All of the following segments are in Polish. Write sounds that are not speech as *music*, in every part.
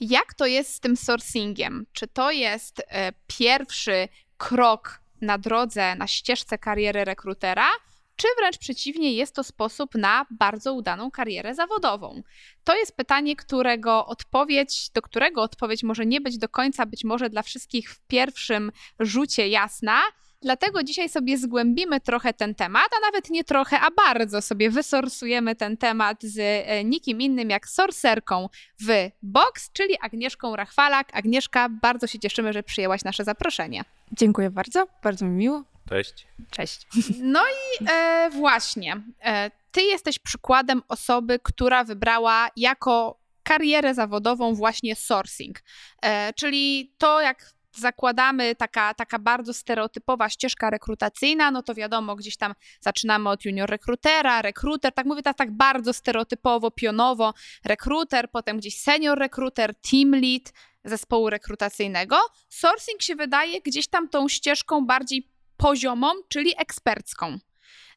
Jak to jest z tym sourcingiem? Czy to jest e, pierwszy krok na drodze, na ścieżce kariery rekrutera, czy wręcz przeciwnie, jest to sposób na bardzo udaną karierę zawodową? To jest pytanie, którego odpowiedź, do którego odpowiedź może nie być do końca, być może dla wszystkich w pierwszym rzucie jasna. Dlatego dzisiaj sobie zgłębimy trochę ten temat, a nawet nie trochę, a bardzo sobie wysorsujemy ten temat z e, nikim innym jak sorcerką w Box, czyli Agnieszką Rachwalak. Agnieszka, bardzo się cieszymy, że przyjęłaś nasze zaproszenie. Dziękuję bardzo, bardzo mi miło. Cześć. Cześć. No i e, właśnie, e, ty jesteś przykładem osoby, która wybrała jako karierę zawodową właśnie sourcing, e, czyli to jak zakładamy taka, taka bardzo stereotypowa ścieżka rekrutacyjna, no to wiadomo, gdzieś tam zaczynamy od junior rekrutera, rekruter, tak mówię tak, tak bardzo stereotypowo, pionowo, rekruter, potem gdzieś senior rekruter, team lead zespołu rekrutacyjnego. Sourcing się wydaje gdzieś tam tą ścieżką bardziej poziomą, czyli ekspercką.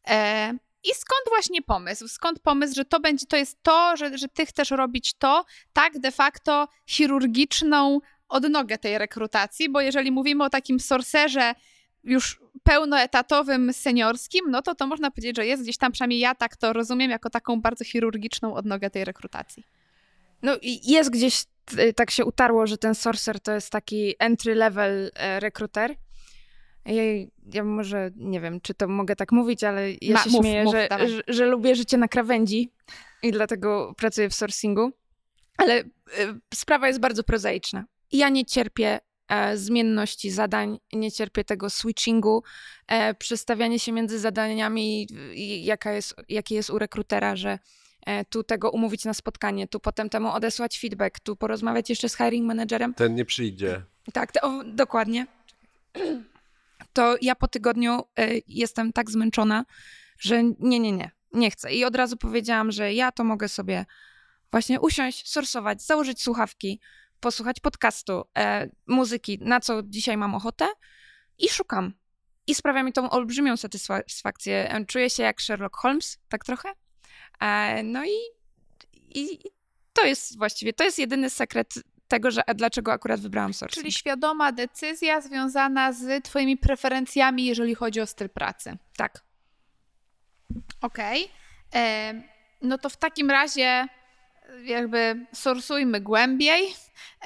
E, I skąd właśnie pomysł? Skąd pomysł, że to będzie, to jest to, że, że ty chcesz robić to, tak de facto chirurgiczną odnogę tej rekrutacji, bo jeżeli mówimy o takim sorcerze już pełnoetatowym, seniorskim, no to to można powiedzieć, że jest gdzieś tam, przynajmniej ja tak to rozumiem, jako taką bardzo chirurgiczną odnogę tej rekrutacji. No i jest gdzieś, tak się utarło, że ten sorcerer to jest taki entry level e, rekruter. Ja, ja może nie wiem, czy to mogę tak mówić, ale ja Ma, się mów, śmieję, mów, że, że, że, lubię życie na krawędzi i dlatego pracuję w sourcingu. Ale y, sprawa jest bardzo prozaiczna. Ja nie cierpię e, zmienności zadań, nie cierpię tego switchingu, e, przestawianie się między zadaniami, jaka jest, jaki jest u rekrutera, że e, tu tego umówić na spotkanie, tu potem temu odesłać feedback, tu porozmawiać jeszcze z hiring managerem. Ten nie przyjdzie. Tak, to, o, dokładnie. To ja po tygodniu y, jestem tak zmęczona, że nie, nie, nie, nie chcę. I od razu powiedziałam, że ja to mogę sobie właśnie usiąść, sorsować, założyć słuchawki, posłuchać podcastu, e, muzyki, na co dzisiaj mam ochotę i szukam. I sprawia mi tą olbrzymią satysfakcję. E, czuję się jak Sherlock Holmes, tak trochę. E, no i, i, to jest właściwie, to jest jedyny sekret tego, że dlaczego akurat wybrałam sourcing. Czyli świadoma decyzja związana z twoimi preferencjami, jeżeli chodzi o styl pracy. Tak. Okej. Okay. No to w takim razie jakby sorsujmy głębiej.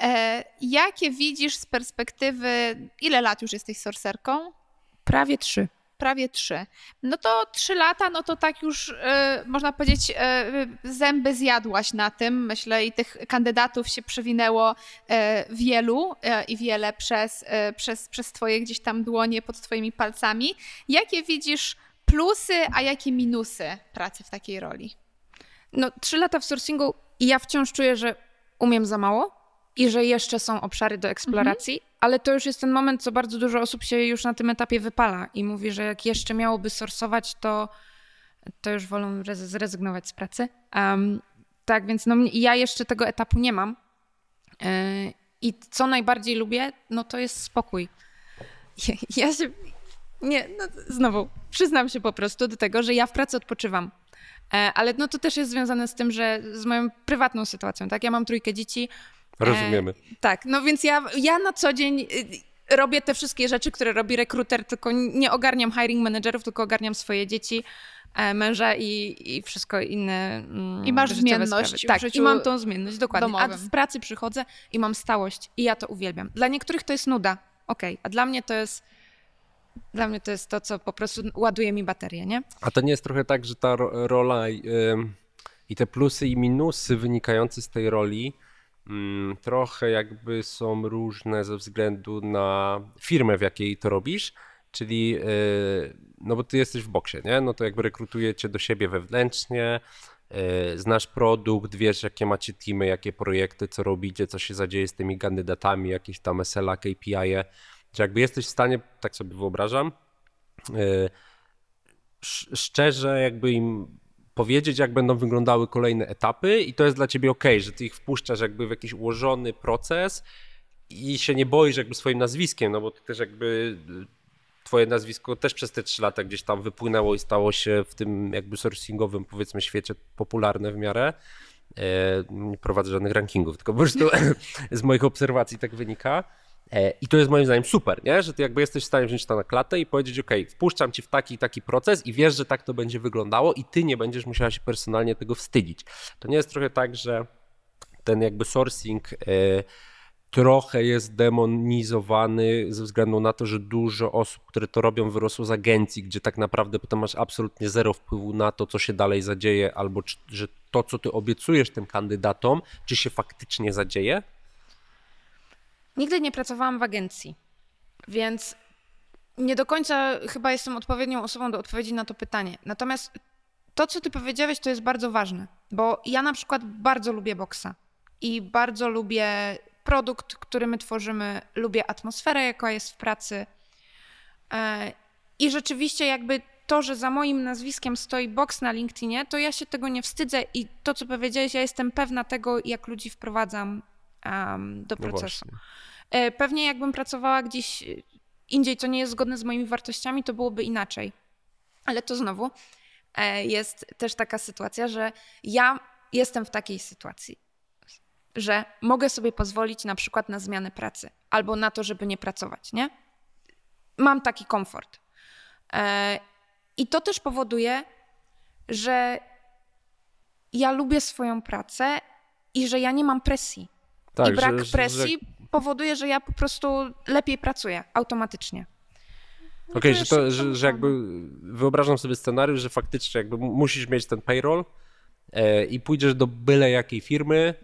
E, jakie widzisz z perspektywy, ile lat już jesteś sorcerką? Prawie trzy. Prawie trzy. No to trzy lata, no to tak już e, można powiedzieć, e, zęby zjadłaś na tym. Myślę, i tych kandydatów się przewinęło wielu i wiele przez, przez, przez Twoje gdzieś tam dłonie pod Twoimi palcami. Jakie widzisz plusy, a jakie minusy pracy w takiej roli? No, trzy lata w sourcingu i ja wciąż czuję, że umiem za mało i że jeszcze są obszary do eksploracji, mhm. ale to już jest ten moment, co bardzo dużo osób się już na tym etapie wypala i mówi, że jak jeszcze miałoby sorsować, to, to już wolą zrezygnować z pracy. Um, tak, więc no, ja jeszcze tego etapu nie mam. Yy, I co najbardziej lubię, no to jest spokój. Ja, ja się. Nie, no znowu, przyznam się po prostu do tego, że ja w pracy odpoczywam. E, ale no to też jest związane z tym, że z moją prywatną sytuacją, tak? Ja mam trójkę dzieci. E, Rozumiemy. E, tak, no więc ja, ja na co dzień y, robię te wszystkie rzeczy, które robi rekruter, tylko nie ogarniam hiring managerów, tylko ogarniam swoje dzieci, e, męża i, i wszystko inne. Mm, I masz zmienność. Tak, i mam tą zmienność, dokładnie. Domowym. A z pracy przychodzę i mam stałość i ja to uwielbiam. Dla niektórych to jest nuda, okej, okay. a dla mnie to jest dla mnie to jest to, co po prostu ładuje mi baterię, nie? A to nie jest trochę tak, że ta rola i te plusy i minusy wynikające z tej roli mm, trochę jakby są różne ze względu na firmę, w jakiej to robisz, czyli e, no bo ty jesteś w boksie, nie? No to jakby rekrutujecie do siebie wewnętrznie, e, znasz produkt, wiesz jakie macie teamy, jakie projekty, co robicie, co się zadzieje z tymi kandydatami, jakieś tam SLA, KPI, -e że jakby jesteś w stanie, tak sobie wyobrażam, e, szczerze jakby im powiedzieć, jak będą wyglądały kolejne etapy i to jest dla ciebie ok, że ty ich wpuszczasz jakby w jakiś ułożony proces i się nie boisz jakby swoim nazwiskiem, no bo ty też jakby twoje nazwisko też przez te trzy lata gdzieś tam wypłynęło i stało się w tym jakby sourcingowym powiedzmy świecie popularne w miarę. E, Nie prowadzę żadnych rankingów, tylko po prostu *laughs* z moich obserwacji tak wynika. E, I to jest moim zdaniem super, nie? że ty jakby jesteś w stanie wziąć to na klatę i powiedzieć, ok, wpuszczam ci w taki i taki proces i wiesz, że tak to będzie wyglądało i ty nie będziesz musiała się personalnie tego wstydzić. To nie jest trochę tak, że ten jakby sourcing e, trochę jest demonizowany ze względu na to, że dużo osób, które to robią, wyrosło z agencji, gdzie tak naprawdę potem masz absolutnie zero wpływu na to, co się dalej zadzieje, albo czy, że to, co ty obiecujesz tym kandydatom, czy się faktycznie zadzieje. Nigdy nie pracowałam w agencji, więc nie do końca chyba jestem odpowiednią osobą do odpowiedzi na to pytanie. Natomiast to, co ty powiedziałeś, to jest bardzo ważne, bo ja na przykład bardzo lubię boksa i bardzo lubię produkt, który my tworzymy, lubię atmosferę, jaka jest w pracy. E, I rzeczywiście, jakby to, że za moim nazwiskiem stoi boks na LinkedInie, to ja się tego nie wstydzę i to, co powiedziałeś, ja jestem pewna tego, jak ludzi wprowadzam em, do No procesu. E, Pewnie jakbym pracowała gdzieś e, indziej, co nie jest zgodne z moimi wartościami, to byłoby inaczej. Ale to znowu e, jest też taka sytuacja, że ja jestem w takiej sytuacji, że mogę sobie pozwolić na przykład na zmianę pracy albo na to, żeby nie pracować, nie? Mam taki komfort. I to też powoduje, że ja lubię swoją pracę i że ja nie mam presji. I brak Tak, że- że- presji powoduje, że ja po prostu lepiej pracuję automatycznie. Okej, to że, to, że, że jakby wyobrażam sobie scenariusz, że faktycznie jakby mu- musisz mieć ten payroll e, i pójdziesz do byle jakiej firmy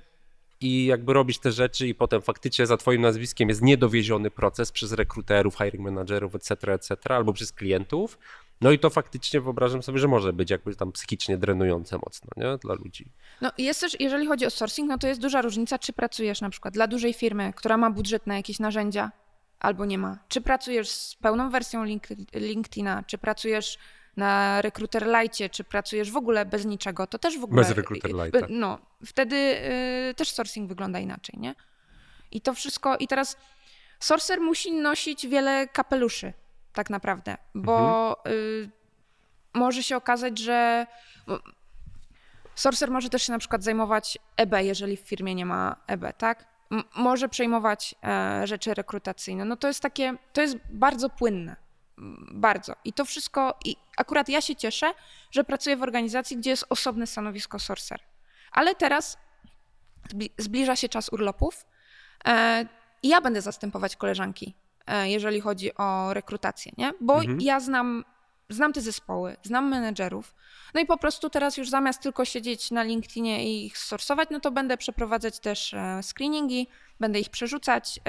i jakby robisz te rzeczy i potem faktycznie za twoim nazwiskiem jest niedowieziony proces przez rekruterów, hiring managerów, etc., etc., albo przez klientów. No i to faktycznie wyobrażam sobie, że może być jakby tam psychicznie drenujące mocno, nie? Dla ludzi. No jest też, jeżeli chodzi o sourcing, no to jest duża różnica, czy pracujesz na przykład dla dużej firmy, która ma budżet na jakieś narzędzia, albo nie ma. Czy pracujesz z pełną wersją link, LinkedIna, czy pracujesz na Recruiter Lite, czy pracujesz w ogóle bez niczego, to też w ogóle... Bez Recruiter Lite'a. No, wtedy y, też sourcing wygląda inaczej, nie? I to wszystko, i teraz sourcer musi nosić wiele kapeluszy, tak naprawdę, bo y, może się okazać, że Sorcer może też się na przykład zajmować EB, jeżeli w firmie nie ma EB, tak? M- może przejmować e, rzeczy rekrutacyjne. No to jest takie, to jest bardzo płynne. Bardzo. I to wszystko, i akurat ja się cieszę, że pracuję w organizacji, gdzie jest osobne stanowisko Sorcer. Ale teraz zbli- zbliża się czas urlopów e, i ja będę zastępować koleżanki, jeżeli chodzi o rekrutację, nie? Bo Mhm. ja znam, znam te zespoły, znam menedżerów, no i po prostu teraz już zamiast tylko siedzieć na LinkedInie i ich sorsować, no to będę przeprowadzać też e, screeningi, będę ich przerzucać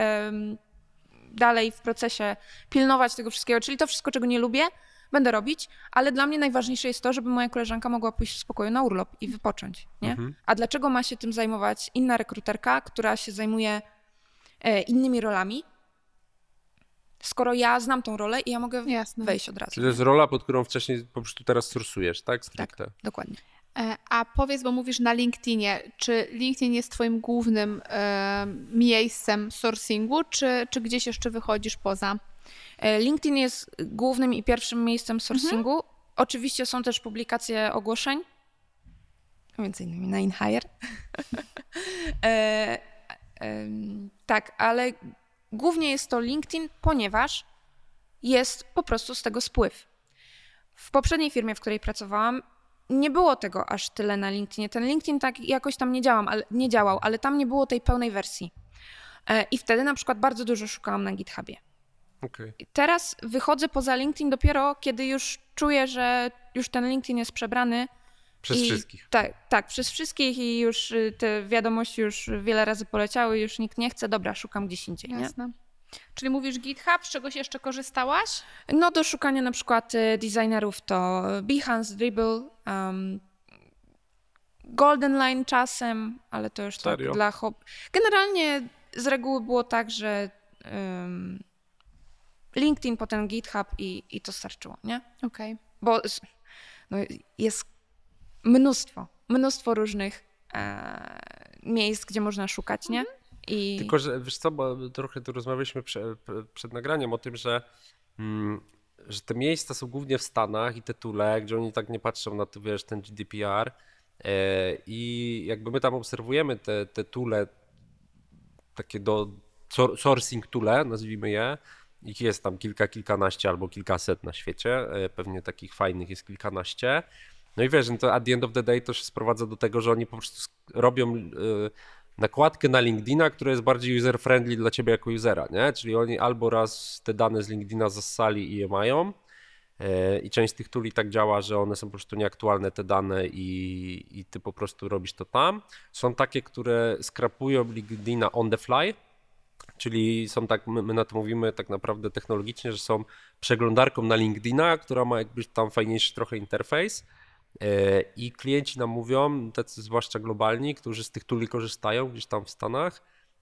dalej w procesie, pilnować tego wszystkiego, czyli to wszystko, czego nie lubię, będę robić, ale dla mnie najważniejsze jest to, żeby moja koleżanka mogła pójść w spokoju na urlop i wypocząć, nie? Mhm. A dlaczego ma się tym zajmować inna rekruterka, która się zajmuje e, innymi rolami, skoro ja znam tą rolę i ja mogę Jasne. wejść od razu. Czyli to jest rola, pod którą wcześniej po prostu teraz sorsujesz, tak? Stricte. Dokładnie. E, A powiedz, bo mówisz na LinkedInie, czy LinkedIn jest twoim głównym e, miejscem sourcingu, czy, czy gdzieś jeszcze wychodzisz poza? E, LinkedIn jest głównym i pierwszym miejscem sourcingu. Mhm. Oczywiście są też publikacje ogłoszeń, między innymi na InHire. *laughs* e, em, tak, ale głównie jest to LinkedIn, ponieważ jest po prostu z tego spływ. W poprzedniej firmie, w której pracowałam, nie było tego aż tyle na LinkedInie. Ten LinkedIn tak jakoś tam nie, działam, ale, nie działał, ale tam nie było tej pełnej wersji. E, I wtedy na przykład bardzo dużo szukałam na GitHubie. Okej. Teraz wychodzę poza LinkedIn dopiero, kiedy już czuję, że już ten LinkedIn jest przebrany. Przez i, wszystkich. Tak, tak, przez wszystkich i już y, te wiadomości już wiele razy poleciały, już nikt nie chce, dobra, szukam gdzieś indziej, nie? Jasne. Czyli mówisz GitHub, z czegoś jeszcze korzystałaś? No do szukania na przykład y, designerów to Behance, Dribble, um, Golden Line czasem, ale to już Serio? tak dla hobby. Generalnie z reguły było tak, że um, LinkedIn, potem GitHub i, i to starczyło, nie? Okej. Bo s- no, jest mnóstwo, mnóstwo różnych e, miejsc, gdzie można szukać, nie? I Tylko, że wiesz co, bo trochę tu rozmawialiśmy prze, p- przed nagraniem o tym, że, mm, że te miejsca są głównie w Stanach i te tule, gdzie oni tak nie patrzą na to, wiesz, ten GDPR. E, I jakby my tam obserwujemy te, te tule, takie do sourcing tule, nazwijmy je. Ich jest tam kilka, kilkanaście albo kilkaset na świecie. E, Pewnie takich fajnych jest kilkanaście. No i wiesz, no to at the end of the day to się sprowadza do tego, że oni po prostu robią e, nakładkę na LinkedIna, która jest bardziej user-friendly dla ciebie jako usera, nie? Czyli oni albo raz te dane z LinkedIna zassali i je mają, e, i część tych tuli tak działa, że one są po prostu nieaktualne te dane i, i ty po prostu robisz to tam. Są takie, które skrapują LinkedIna on the fly, czyli są tak, my, my na to mówimy tak naprawdę technologicznie, że są przeglądarką na LinkedIna, która ma jakby tam fajniejszy trochę interfejs. E, I klienci nam mówią, tacy zwłaszcza globalni, którzy z tych tuli korzystają gdzieś tam w Stanach,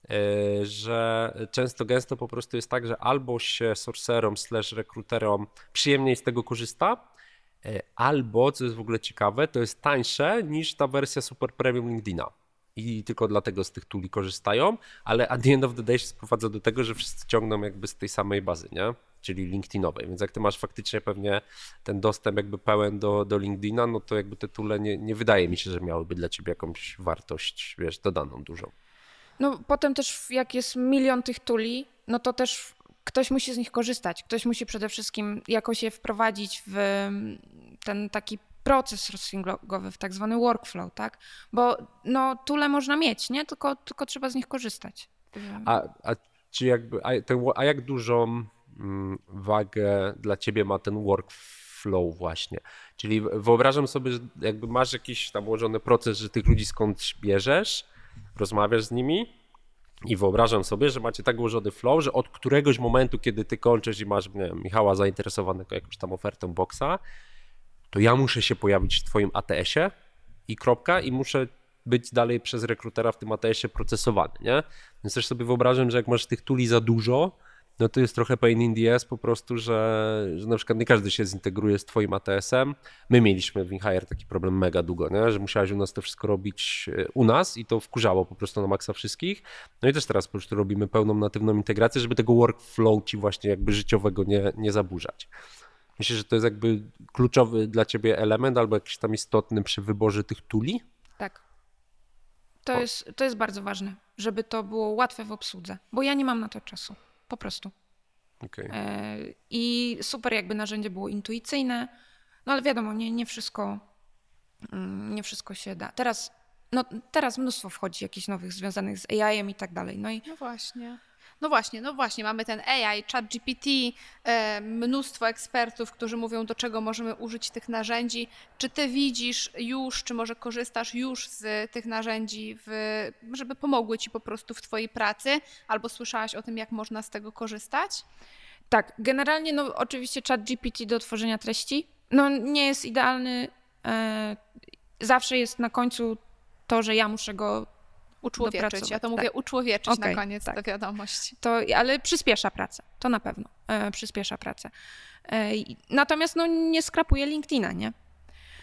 e, że często gęsto po prostu jest tak, że albo się sorcerom slash rekruterom przyjemniej z tego korzysta, e, albo, co jest w ogóle ciekawe, to jest tańsze niż ta wersja super premium LinkedIna. I tylko dlatego z tych tuli korzystają, ale at the end of the day się sprowadza do tego, że wszyscy ciągną jakby z tej samej bazy, nie? Czyli LinkedInowej. Więc jak ty masz faktycznie pewnie ten dostęp jakby pełen do, do LinkedIna, no to jakby te tule nie, nie wydaje mi się, że miałyby dla ciebie jakąś wartość, wiesz, dodaną dużą. No potem też jak jest milion tych tuli, no to też ktoś musi z nich korzystać. Ktoś musi przede wszystkim jakoś je wprowadzić w ten taki proces sourcingowy, w tak zwany workflow, tak? Bo no tule można mieć, nie? Tylko, tylko trzeba z nich korzystać. A, a czy jakby, a, ten, a jak dużą mm, wagę dla ciebie ma ten workflow właśnie? Czyli wyobrażam sobie, że jakby masz jakiś tam ułożony proces, że tych ludzi skądś bierzesz, rozmawiasz z nimi i wyobrażam sobie, że macie tak ułożony flow, że od któregoś momentu, kiedy ty kończysz i masz, nie wiem, Michała zainteresowanego jakąś tam ofertą boxa, to ja muszę się pojawić w twoim ATS-ie i kropka i muszę być dalej przez rekrutera w tym ATS-ie procesowany, nie? Więc też sobie wyobrażam, że jak masz tych tuli za dużo, no to jest trochę pain in the ass po prostu, że, że na przykład nie każdy się zintegruje z twoim ATS-em. My mieliśmy w InHire taki problem mega długo, nie? że musiałeś u nas to wszystko robić e, u nas i to wkurzało po prostu na maksa wszystkich. No i też teraz po prostu robimy pełną natywną integrację, żeby tego workflow ci właśnie jakby życiowego nie, nie zaburzać. Myślę, że to jest jakby kluczowy dla ciebie element albo jakiś tam istotny przy wyborze tych tuli? Tak. To jest, to jest bardzo ważne, żeby to było łatwe w obsłudze, bo ja nie mam na to czasu. Po prostu. Okay. E, I super, jakby narzędzie było intuicyjne, no ale wiadomo, nie, nie wszystko mm, nie wszystko się da. Teraz, no, teraz mnóstwo wchodzi jakichś nowych związanych z AI-em i tak dalej. No i No właśnie. No właśnie, no właśnie, mamy ten AI, ChatGPT, e, mnóstwo ekspertów, którzy mówią, do czego możemy użyć tych narzędzi. Czy ty widzisz już, czy może korzystasz już z tych narzędzi, w, żeby pomogły ci po prostu w twojej pracy, albo słyszałaś o tym, jak można z tego korzystać? tak, generalnie, no oczywiście chat GPT do tworzenia treści, no nie jest idealny. E, zawsze jest na końcu to, że ja muszę go Uczłowieczyć. Ja to mówię tak. uczłowieczyć Okej, na koniec tak. tę wiadomość. to, ale przyspiesza pracę, to na pewno, e, przyspiesza pracę. E, natomiast no nie skrapuje LinkedIna, nie?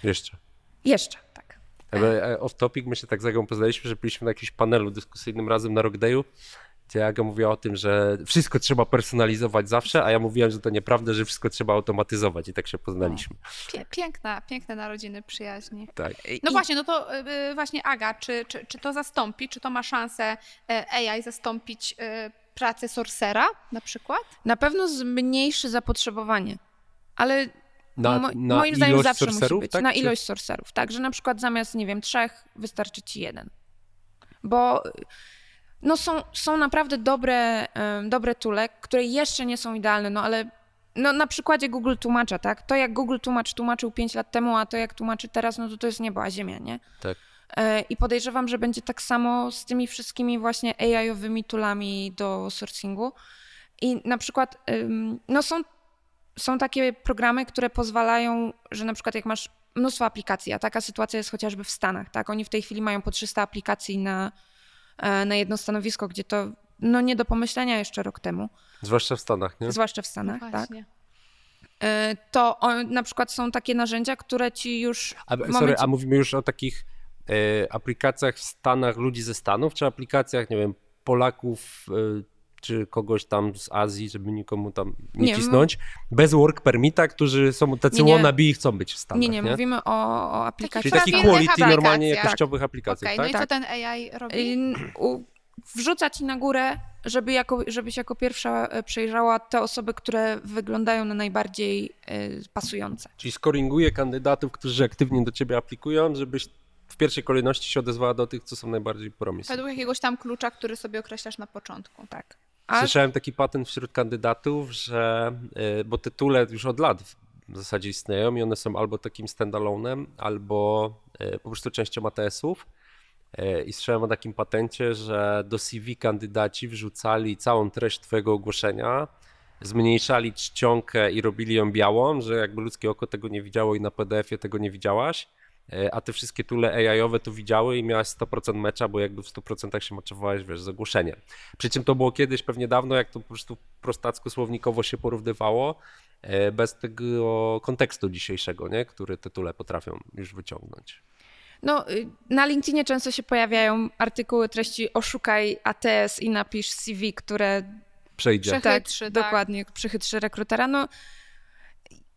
Jeszcze. Jeszcze, tak. Ale e, off topic, my się tak z Agą poznaliśmy, że byliśmy na jakimś panelu dyskusyjnym razem na Rockdayu, gdzie Aga mówiła o tym, że wszystko trzeba personalizować zawsze, a ja mówiłem, że to nieprawda, że wszystko trzeba automatyzować i tak się poznaliśmy. Piękna, piękne narodziny przyjaźni. Tak. No I- właśnie, no to y, właśnie Aga, czy, czy, czy to zastąpi, czy to ma szansę e, AI zastąpić pracę sorcera na przykład? Na pewno zmniejszy zapotrzebowanie, ale Na, mo- na moim zdaniem ilość zawsze musi być. tak? Na Czy- ilość sorcerów, tak, że na przykład zamiast, nie wiem, trzech wystarczy ci jeden. Bo no są, są naprawdę dobre, dobre tule, które jeszcze nie są idealne, no ale no na przykładzie Google Tłumacza, tak? To jak Google Tłumacz tłumaczył 5 lat temu, a to jak tłumaczy teraz, no to to jest niebo a ziemia, nie? Tak. E, I podejrzewam, że będzie tak samo z tymi wszystkimi właśnie AI-owymi toolami do sourcingu. I na przykład no są, są takie programy, które pozwalają, że na przykład jak masz mnóstwo aplikacji, a taka sytuacja jest chociażby w Stanach, tak? Oni w tej chwili mają po 300 aplikacji na, na jedno stanowisko, gdzie to no nie do pomyślenia jeszcze rok temu, Zwłaszcza w Stanach, nie? zwłaszcza w No Stanach, tak? właśnie. E, To na przykład są takie narzędzia, które ci już A, w sorry, momencie... a mówimy już o takich e, aplikacjach w Stanach ludzi ze Stanów, czy aplikacjach, nie wiem, Polaków, e, czy kogoś tam z Azji, żeby nikomu tam nie, Nie, cisnąć, bez work permita, którzy są tacy Nie, nie. wannabe i chcą być w Stanach, Nie, nie, mówimy o, o aplikacji. Czyli Takich quality, normalnie aplikacjach. jakościowych aplikacji, Okej, tak? no i co Tak. ten AI robi? U- Wrzuca ci na górę, żeby jako, żebyś jako pierwsza e, przejrzała te osoby, które wyglądają na najbardziej y, pasujące. Czyli scoringuje kandydatów, którzy aktywnie do ciebie aplikują, żebyś w pierwszej kolejności się odezwała do tych, co są najbardziej promising. Według jakiegoś tam klucza, który sobie określasz na początku. Tak. A Słyszałem taki patent wśród kandydatów, że, y, bo tytule już od lat w zasadzie istnieją i one są albo takim standalone'em, albo y, po prostu częścią ATS-ów. Y, I słyszałem o takim patencie, że do CV kandydaci wrzucali całą treść twojego ogłoszenia, zmniejszali czcionkę i robili ją białą, że jakby ludzkie oko tego nie widziało i na PDF-ie tego nie widziałaś, a te wszystkie tule AI-owe to widziały i miałaś 100% mecza, bo jakby w 100% się moczowałeś, wiesz, z ogłoszeniem. Przy czym to było kiedyś, pewnie dawno, jak to po prostu prostacko słownikowo się porównywało, e, bez tego kontekstu dzisiejszego, nie? który tytule potrafią już wyciągnąć. no, y, na LinkedInie często się pojawiają artykuły treści oszukaj ATS i napisz CV, które Przejdzie. Przech- tak, tak. dokładnie, przychytrzy rekrutera. No,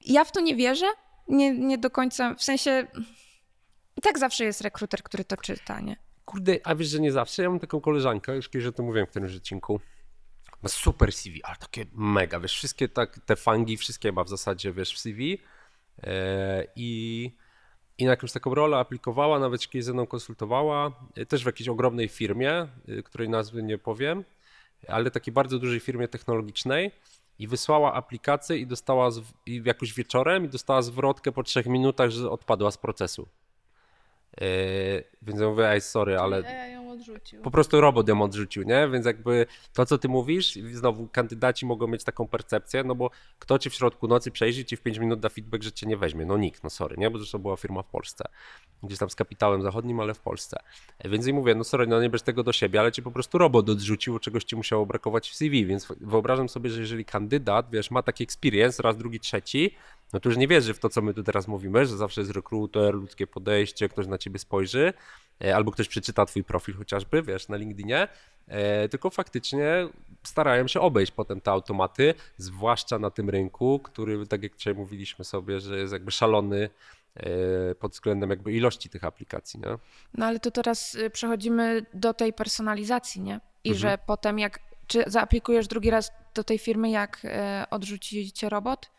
ja w to nie wierzę, nie, nie do końca, w sensie i tak zawsze jest rekruter, który to czyta, nie? Kurde, a wiesz, że nie zawsze. Ja mam taką koleżankę, już kiedyś o tym mówiłem w którymś odcinku. Ma super CV, ale takie mega, wiesz, wszystkie tak, te fangi, wszystkie ma w zasadzie, wiesz, w CV e, i, i na jakąś taką rolę aplikowała, nawet kiedyś ze mną konsultowała, e, też w jakiejś ogromnej firmie, e, której nazwy nie powiem, ale takiej bardzo dużej firmie technologicznej i wysłała aplikację i dostała z, i jakoś wieczorem i dostała zwrotkę po trzech minutach, że odpadła z procesu. E, więc ja mówię, ej, sorry, ale ją odrzucił. po prostu robot ją odrzucił, nie? Więc jakby to, co ty mówisz, znowu kandydaci mogą mieć taką percepcję, no bo kto ci w środku nocy przejrzy ci w 5 minut da feedback, że cię nie weźmie? No nikt, no sorry, nie? Bo zresztą była firma w Polsce, gdzieś tam z kapitałem zachodnim, ale w Polsce. Więc i mówię, no sorry, no nie bierz tego do siebie, ale ci po prostu robot odrzucił, czegoś ci musiało brakować w CV, więc wyobrażam sobie, że jeżeli kandydat, wiesz, ma taki experience, raz, drugi, trzeci, no to już nie wierzy w to, co my tu teraz mówimy, że zawsze jest rekruter, ludzkie podejście, ktoś na ciebie spojrzy, e, albo ktoś przeczyta twój profil chociażby, wiesz, na LinkedInie, e, tylko faktycznie starają się obejść potem te automaty, zwłaszcza na tym rynku, który, tak jak dzisiaj mówiliśmy sobie, że jest jakby szalony e, pod względem jakby ilości tych aplikacji, nie? No ale to teraz y, przechodzimy do tej personalizacji, nie? I Mhm. że potem jak, czy zaaplikujesz drugi raz do tej firmy, jak odrzuci cię robot?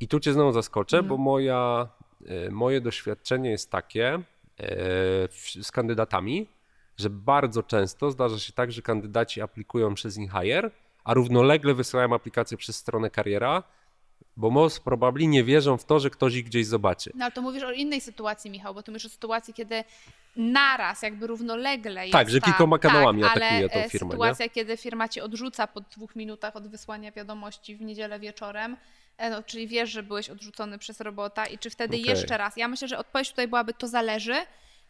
I tu cię znowu zaskoczę, Mhm. bo moja, e, moje doświadczenie jest takie e, z kandydatami, że bardzo często zdarza się tak, że kandydaci aplikują przez InHire, a równolegle wysyłają aplikację przez stronę kariera, bo most probably nie wierzą w to, że ktoś ich gdzieś zobaczy. No ale to mówisz o innej sytuacji, Michał, bo tu mówisz o sytuacji, kiedy naraz, jakby równolegle jest Tak, że kilkoma kanałami tak, atakuje tą e, firmę, nie? sytuacja, kiedy firma ci odrzuca po dwóch minutach od wysłania wiadomości w niedzielę wieczorem, no, czyli wiesz, że byłeś odrzucony przez robota i czy wtedy Okej. jeszcze raz. Ja myślę, że odpowiedź tutaj byłaby to zależy,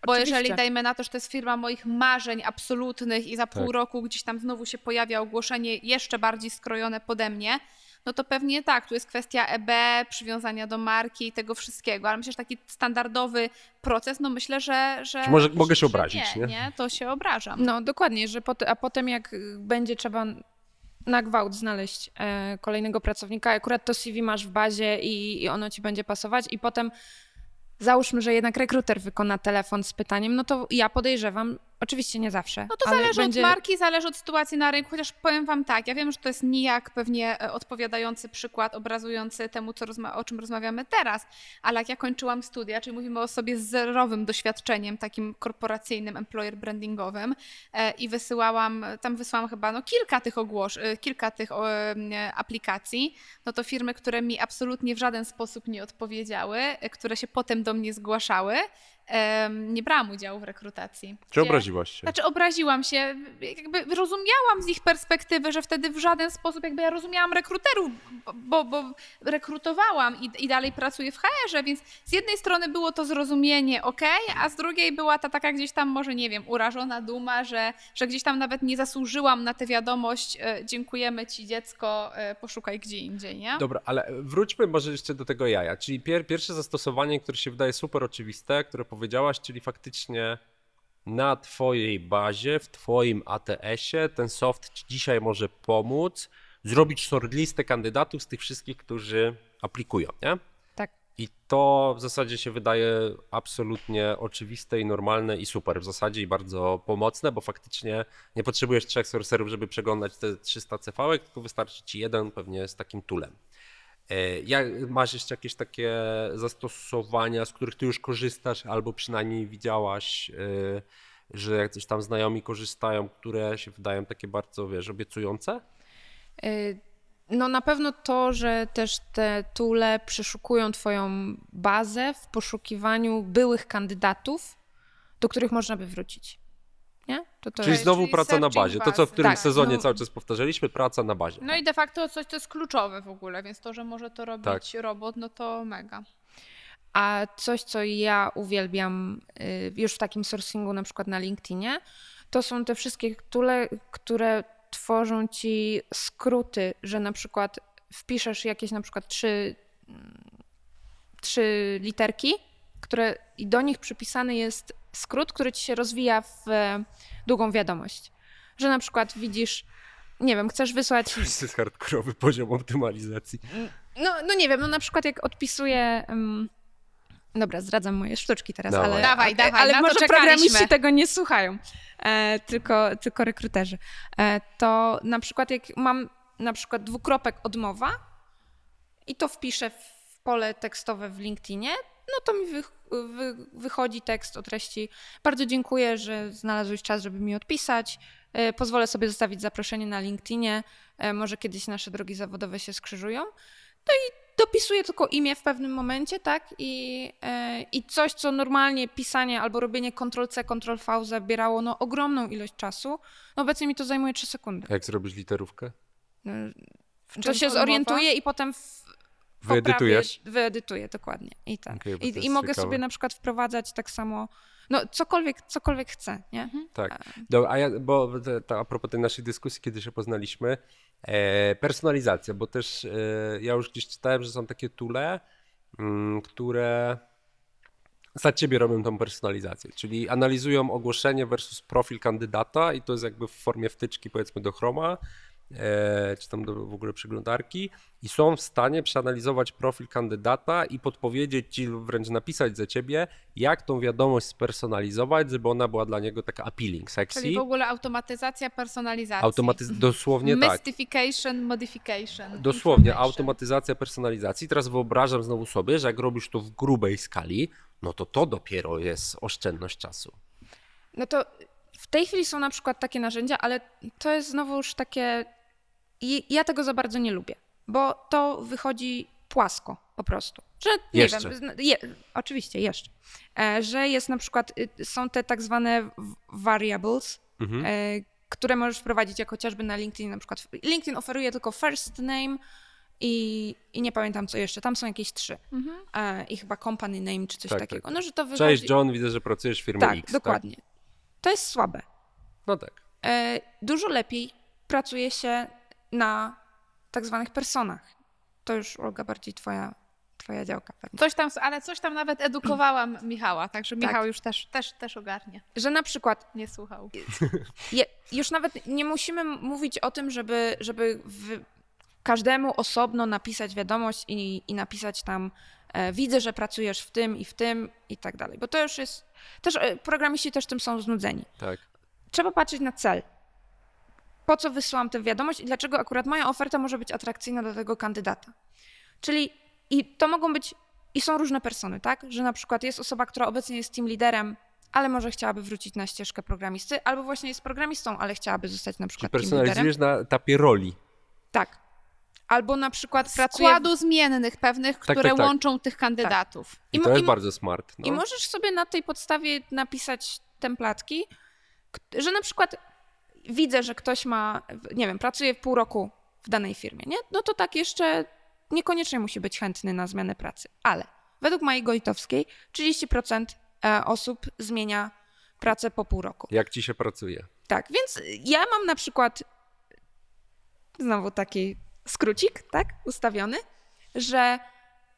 bo Oczywiście. jeżeli dajmy na to, że to jest firma moich marzeń absolutnych i za pół Tak. roku gdzieś tam znowu się pojawia ogłoszenie jeszcze bardziej skrojone pode mnie, no to pewnie tak, tu jest kwestia EB, przywiązania do marki i tego wszystkiego, ale myślę, że taki standardowy proces, no myślę, że... że Czy może- mogę się obrazić, nie? nie? Nie, to się obrażam. No dokładnie, że pot- a potem jak będzie trzeba na gwałt znaleźć e, kolejnego pracownika, akurat to CV masz w bazie i, i ono ci będzie pasować. I potem załóżmy, że jednak rekruter wykona telefon z pytaniem, no to ja podejrzewam, oczywiście nie zawsze. No to ale zależy będzie... od marki, zależy od sytuacji na rynku, chociaż powiem wam tak, ja wiem, że to jest nijak pewnie e, odpowiadający przykład, obrazujący temu, co o czym rozmawiamy teraz, ale jak ja kończyłam studia, czyli mówimy o osobie z zerowym doświadczeniem takim korporacyjnym, employer brandingowym e, i wysyłałam, tam wysłałam chyba no, kilka tych ogłosz, e, kilka tych o, e, aplikacji, no to firmy, które mi absolutnie w żaden sposób nie odpowiedziały, e, które się potem do mnie zgłaszały, em, nie brałam udziału w rekrutacji. Czy Gdzie- obraziłaś się? znaczy obraziłam się, jakby rozumiałam z ich perspektywy, że wtedy w żaden sposób, jakby ja rozumiałam rekruterów, bo, bo rekrutowałam i, i dalej pracuję w HR-ze, więc z jednej strony było to zrozumienie ok, a z drugiej była ta taka gdzieś tam może, nie wiem, urażona duma, że, że gdzieś tam nawet nie zasłużyłam na tę wiadomość, e, dziękujemy ci dziecko, e, poszukaj gdzie indziej, nie? Dobra, ale wróćmy może jeszcze do tego jaja. Czyli pier, pierwsze zastosowanie, które się wydaje super oczywiste, które powiedziałaś, czyli faktycznie na twojej bazie, w twoim ATS-ie ten soft ci dzisiaj może pomóc zrobić shortlistę kandydatów z tych wszystkich, którzy aplikują, nie? Tak. I to w zasadzie się wydaje absolutnie oczywiste i normalne i super w zasadzie i bardzo pomocne, bo faktycznie nie potrzebujesz trzech sorcerów, żeby przeglądać te 300 CV, tylko wystarczy ci jeden pewnie z takim tulem. E, Jak, masz jeszcze jakieś takie zastosowania, z których ty już korzystasz, albo przynajmniej widziałaś, e, że jak coś tam znajomi korzystają, które się wydają takie bardzo, wiesz, obiecujące? Y, No na pewno to, że też te tule przeszukują twoją bazę w poszukiwaniu byłych kandydatów, do których można by wrócić. Nie? To to Czyli jest... znowu czyli praca na searching bazie. To, co w bazy. którymś Tak, sezonie no- cały czas powtarzaliśmy, praca na bazie. No i de facto coś, to jest kluczowe w ogóle, więc to, że może to robić Tak. robot, no to mega. A coś, co ja uwielbiam y, już w takim sourcingu, na przykład na LinkedInie, to są te wszystkie tule, które tworzą ci skróty, że na przykład wpiszesz jakieś na przykład trzy, mm, trzy literki, które i do nich przypisany jest skrót, który ci się rozwija w e, długą wiadomość. Że na przykład widzisz, nie wiem, chcesz wysłać To jest hardkorowy poziom optymalizacji. no, no nie wiem, no na przykład jak odpisuję. Um, dobra, zdradzam moje sztuczki teraz, Dawaj. ale, Dawaj, ale, dawaj, ale na to może czekaliśmy. programiści tego nie słuchają, e, tylko, tylko rekruterzy. E, to na przykład jak mam na przykład dwukropek odmowa i to wpiszę w pole tekstowe w LinkedInie, no to mi wy, wy, wychodzi tekst o treści. Bardzo dziękuję, że znalazłeś czas, żeby mi odpisać. E, Pozwolę sobie zostawić zaproszenie na LinkedInie. E, Może kiedyś nasze drogi zawodowe się skrzyżują. No i dopisuję tylko imię w pewnym momencie, tak? I, e, i coś, co normalnie pisanie albo robienie Ctrl-C, Ctrl-V zabierało no, ogromną ilość czasu, no obecnie mi to zajmuje 3 sekundy. Jak zrobisz literówkę? No, To się odmowa? zorientuję i potem w, Wyedytujesz? Poprawię, wyedytuję, dokładnie. I, tak. Okej, bo to I, I mogę ciekawe. sobie na przykład wprowadzać tak samo, no cokolwiek, cokolwiek chcę, nie? Tak. Dobra, a ja, bo to, to a propos tej naszej dyskusji, kiedy się poznaliśmy, e, personalizacja, bo też e, ja już gdzieś czytałem, że są takie tule, mm, które za ciebie robią tą personalizację, czyli analizują ogłoszenie versus profil kandydata i to jest jakby w formie wtyczki powiedzmy do Chroma, czy tam do w ogóle przeglądarki i są w stanie przeanalizować profil kandydata i podpowiedzieć ci, lub wręcz napisać za ciebie, jak tą wiadomość spersonalizować, żeby ona była dla niego taka appealing, sexy. Czyli w ogóle automatyzacja personalizacji. Automatyz- dosłownie tak. Mystification, modification. Dosłownie, automatyzacja personalizacji. Teraz wyobrażam znowu sobie, że jak robisz to w grubej skali, no to to dopiero jest oszczędność czasu. No to w tej chwili są na przykład takie narzędzia, ale to jest znowu już takie. I Ja tego za bardzo nie lubię, bo to wychodzi płasko po prostu. Że nie Jeszcze. wiem, je, oczywiście jeszcze. E, że jest na przykład, y, są te tak zwane variables, Mhm. e, które możesz wprowadzić jak chociażby na LinkedIn na przykład. LinkedIn oferuje tylko first name i, i nie pamiętam co jeszcze, tam są jakieś trzy. Mhm. E, I chyba company name czy coś Tak, tak, takiego. tak. No, że to wychodzi... Cześć John, widzę, że pracujesz w firmie Tak, X. dokładnie. To jest słabe. Tak? No tak. Dużo lepiej pracuje się na tak zwanych personach. To już, Olga, bardziej twoja, twoja działka pewnie. Coś tam, ale coś tam nawet edukowałam *clears throat* Michała, także Tak. Michał już też, też, też ogarnie. Że na przykład Nie słuchał. *laughs* je, już nawet nie musimy mówić o tym, żeby, żeby w, każdemu osobno napisać wiadomość i, i napisać tam e, widzę, że pracujesz w tym i w tym i tak dalej. Bo to już jest, też e, programiści też tym są znudzeni. Tak. trzeba patrzeć na cel. Po co wysyłam tę wiadomość i dlaczego akurat moja oferta może być atrakcyjna dla tego kandydata. Czyli i to mogą być, i są różne persony, tak? Że na przykład jest osoba, która obecnie jest team liderem, ale może chciałaby wrócić na ścieżkę programisty, albo właśnie jest programistą, ale chciałaby zostać na Czyli przykład team liderem. personalizujesz na etapie roli. Tak. Albo na przykład pracuje... Składu zmiennych pewnych, które tak, tak. łączą tych kandydatów. I, mo- to jest mo- bardzo smart. No. I możesz sobie na tej podstawie napisać templatki, że na przykład widzę, że ktoś ma, nie wiem, pracuje pół roku w danej firmie, nie? No to tak jeszcze niekoniecznie musi być chętny na zmianę pracy, ale według Mai Gojtowskiej 30% e, osób zmienia pracę po pół roku. Jak ci się pracuje? Tak, więc ja mam na przykład znowu taki skrócik, tak, ustawiony, że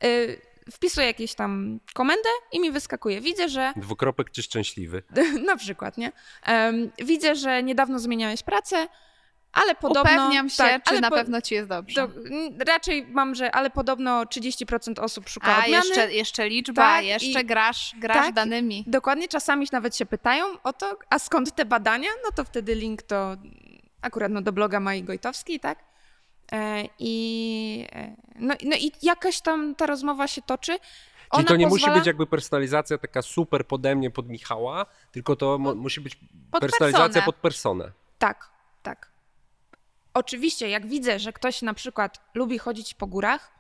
y, wpisuję jakieś tam komendę i mi wyskakuje. Widzę, że Dwukropek czy szczęśliwy? *laughs* na przykład, nie? Em, widzę, że niedawno zmieniałeś pracę, ale podobno... Upewniam się, tak, czy ale na po- pewno ci jest dobrze. To, raczej mam, że ale podobno 30% osób szuka A, odmiany. jeszcze, jeszcze liczba, Tak, jeszcze i- grasz, grasz tak, danymi. Dokładnie, czasami nawet się pytają o to, a skąd te badania? No to wtedy link do akurat no, do bloga Mai Gojtowskiej, tak? E, I, e, no, no i jakaś tam ta rozmowa się toczy. Czyli Ona to nie pozwala... musi być jakby personalizacja taka super pode mnie, pod Michała, tylko to mo- musi być Pod personalizacja personę. pod personę. Tak, tak. Oczywiście, jak widzę, że ktoś na przykład lubi chodzić po górach,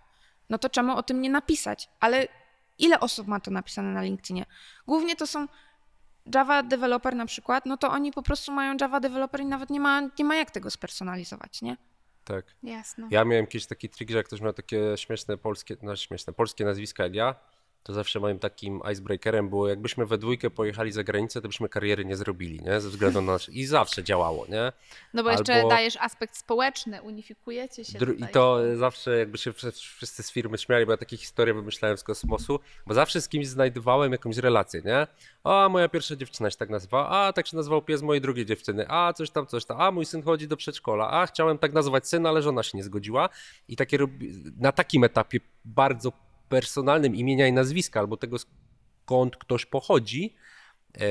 no to czemu o tym nie napisać? Ale ile osób ma to napisane na LinkedInie? Głównie to są Java developer na przykład, no to oni po prostu mają Java developer i nawet nie ma, nie ma jak tego spersonalizować, nie? Tak. Jasno. Ja miałem kiedyś taki trik, że jak ktoś miał takie śmieszne polskie, no śmieszne, polskie nazwiska jak ja, to zawsze moim takim icebreakerem było, jakbyśmy we dwójkę pojechali za granicę, to byśmy kariery nie zrobili, nie? Ze względu na. I zawsze działało, nie? No bo jeszcze Albo- dajesz aspekt społeczny, unifikujecie się. Dru- I to zawsze jakby się wszyscy- z firmy śmiali, bo ja takie historie wymyślałem z kosmosu, bo zawsze z kimś znajdowałem jakąś relację, nie? A moja pierwsza dziewczyna się tak nazywała, a tak się nazywał pies mojej drugiej dziewczyny, a coś tam, coś tam, a mój syn chodzi do przedszkola, a chciałem tak nazywać syna, ale żona się nie zgodziła. I takie na takim etapie bardzo personalnym imienia i nazwiska, albo tego skąd ktoś pochodzi, e,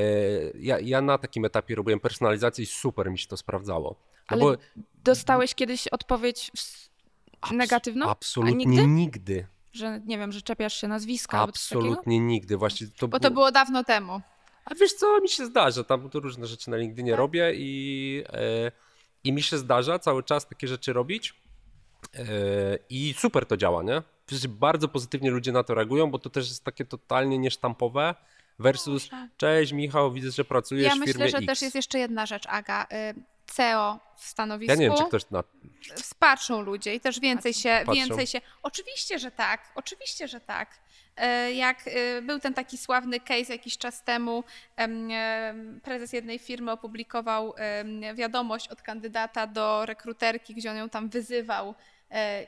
ja, ja na takim etapie robiłem personalizację i super mi się to sprawdzało. No Ale bo Dostałeś kiedyś odpowiedź w... negatywną? absolutnie nigdy? nigdy. Że nie wiem, że czepiasz się nazwiska? Absolutnie nigdy. Właśnie to, Bo to było dawno temu. A wiesz co, mi się zdarza, tam różne rzeczy na LinkedInie robię i, e, i mi się zdarza cały czas takie rzeczy robić e, i super to działa, nie? Wszyscy bardzo pozytywnie ludzie na to reagują, bo to też jest takie totalnie niesztampowe versus cześć Michał, widzę, że pracujesz Ja w firmie myślę, że X. też jest jeszcze jedna rzecz, Aga. Y, CEO w stanowisku. Ja nie wiem, czy ktoś na... Patrzą ludzie i też więcej się, Patrzą. więcej się. Oczywiście, że tak, oczywiście, że tak. E, Jak e, był ten taki sławny case jakiś czas temu, em, em, prezes jednej firmy opublikował wiadomość od kandydata do rekruterki, gdzie on ją tam wyzywał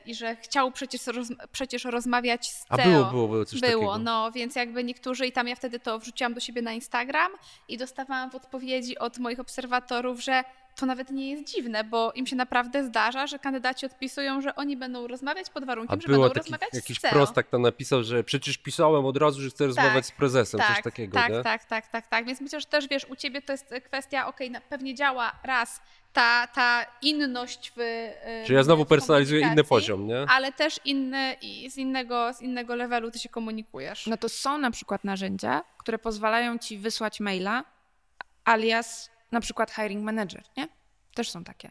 i że chciał przecież, roz, przecież rozmawiać z A CEO. było, było, było coś Było, takiego. no więc jakby niektórzy i tam ja wtedy to wrzuciłam do siebie na Instagram i dostawałam w odpowiedzi od moich obserwatorów, że to nawet nie jest dziwne, bo im się naprawdę zdarza, że kandydaci odpisują, że oni będą rozmawiać pod A warunkiem, że było będą taki, rozmawiać jakiś z CEO. prostak tam napisał, że przecież pisałem od razu, że chcę rozmawiać z prezesem, tak, coś takiego, tak, nie? tak, tak, tak, tak. Więc myślę, że też wiesz, u ciebie to jest kwestia, okej, na- pewnie działa raz ta, ta inność w. y, Czy ja znowu personalizuję inny poziom, nie? Ale też inny, i z innego, z innego levelu ty się komunikujesz. No to są na przykład narzędzia, które pozwalają ci wysłać maila alias na przykład hiring manager, nie? Też są takie.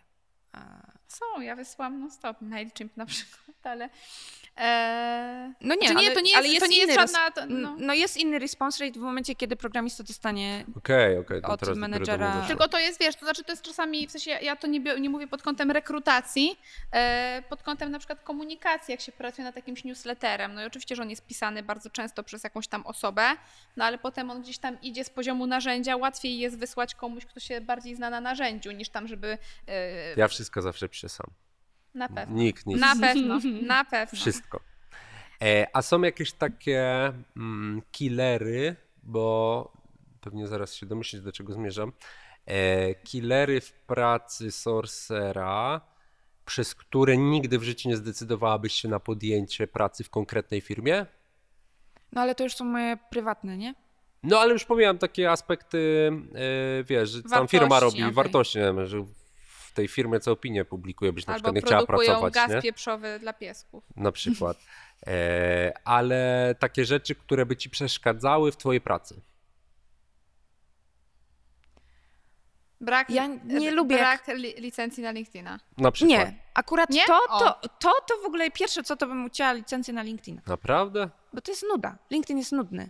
Są, ja wysłałam non stop MailChimp na przykład, ale... E... No nie, Czy nie, ale, to nie jest, ale jest to nie jest żadna... To, no. no. jest inny response rate w momencie, kiedy programista dostanie Okej, okej, to Od menedżera-. Tylko to jest, wiesz, to znaczy to jest czasami, w sensie ja to nie, nie mówię pod kątem rekrutacji, e, pod kątem na przykład komunikacji, jak się pracuje nad jakimś newsletterem. No i oczywiście, że on jest pisany bardzo często przez jakąś tam osobę, no ale potem on gdzieś tam idzie z poziomu narzędzia, łatwiej jest wysłać komuś, kto się bardziej zna na narzędziu, niż tam, żeby... E, Ja wszystko zawsze piszę sam. Na pewno. Nikt nic. Na pewno, *laughs* na pewno. Wszystko. E, a są jakieś takie mm, killery, bo pewnie zaraz się domyślić, do czego zmierzam. E, killery w pracy sorcera, przez które nigdy w życiu nie zdecydowałabyś się na podjęcie pracy w konkretnej firmie? No ale to już są moje prywatne, nie? No ale już pomijam takie aspekty, e, wiesz, że tam firma robi okej. wartości, nie wiem, że tej firmie co opinię publikuje, byś na Albo przykład nie chciała produkują pracować, gaz nie? pieprzowy dla piesków. na przykład. E, ale takie rzeczy, które by ci przeszkadzały w twojej pracy. Brak, Ja nie e, lubię, Brak li, licencji na LinkedIna. Na przykład. Nie, akurat Nie? To, to, to, to w ogóle pierwsze, co to bym chciała licencję na LinkedIn. Naprawdę? Bo to jest nuda. LinkedIn jest nudny.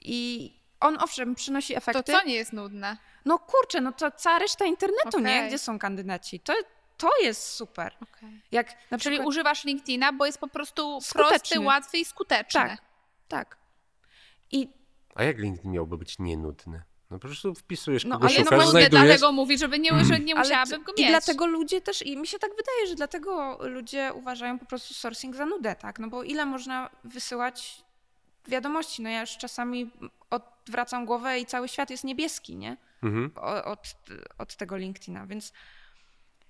I on owszem przynosi To efekty. co nie jest nudne? No kurczę, no to cała reszta internetu, nie? Okej. Gdzie są kandydaci? To, to jest super. Okay. Jak na Czyli przykład... używasz LinkedIna, bo jest po prostu Skuteczny. prosty, łatwy i skuteczny. Tak, tak. I A jak LinkedIn miałby być nienudny? No po prostu wpisujesz, No, kogo ale no szukasz, właśnie znajdujesz. dlatego mówi, żeby nie, że nie Ale musiałabym go I mieć. dlatego ludzie też, i mi się tak wydaje, że dlatego ludzie uważają po prostu sourcing za nudę, tak? No bo ile można wysyłać wiadomości? No ja już czasami odwracam głowę i cały świat jest niebieski, nie? Mhm. Od, od tego LinkedIna, więc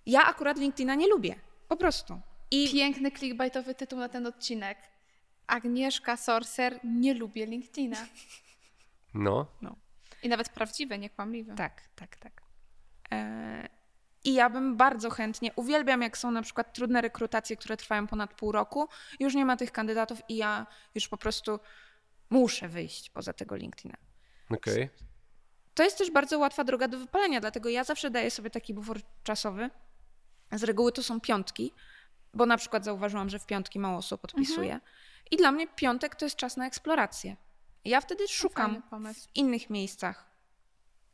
ja akurat LinkedIna nie lubię. Po prostu. I Piękny clickbaitowy tytuł na ten odcinek. Agnieszka Sorcer nie lubię LinkedIna. *laughs* No, I nawet prawdziwe, niekłamliwe. tak, tak, tak. E, I ja bym bardzo chętnie, uwielbiam jak są na przykład trudne rekrutacje, które trwają ponad pół roku, już nie ma tych kandydatów i ja już po prostu muszę wyjść poza tego LinkedIna. okej. To jest też bardzo łatwa droga do wypalenia, dlatego ja zawsze daję sobie taki bufor czasowy. Z reguły to są piątki, bo na przykład zauważyłam, że w piątki mało osób odpisuje. I dla mnie piątek to jest czas na eksplorację. Ja wtedy szukam w innych miejscach.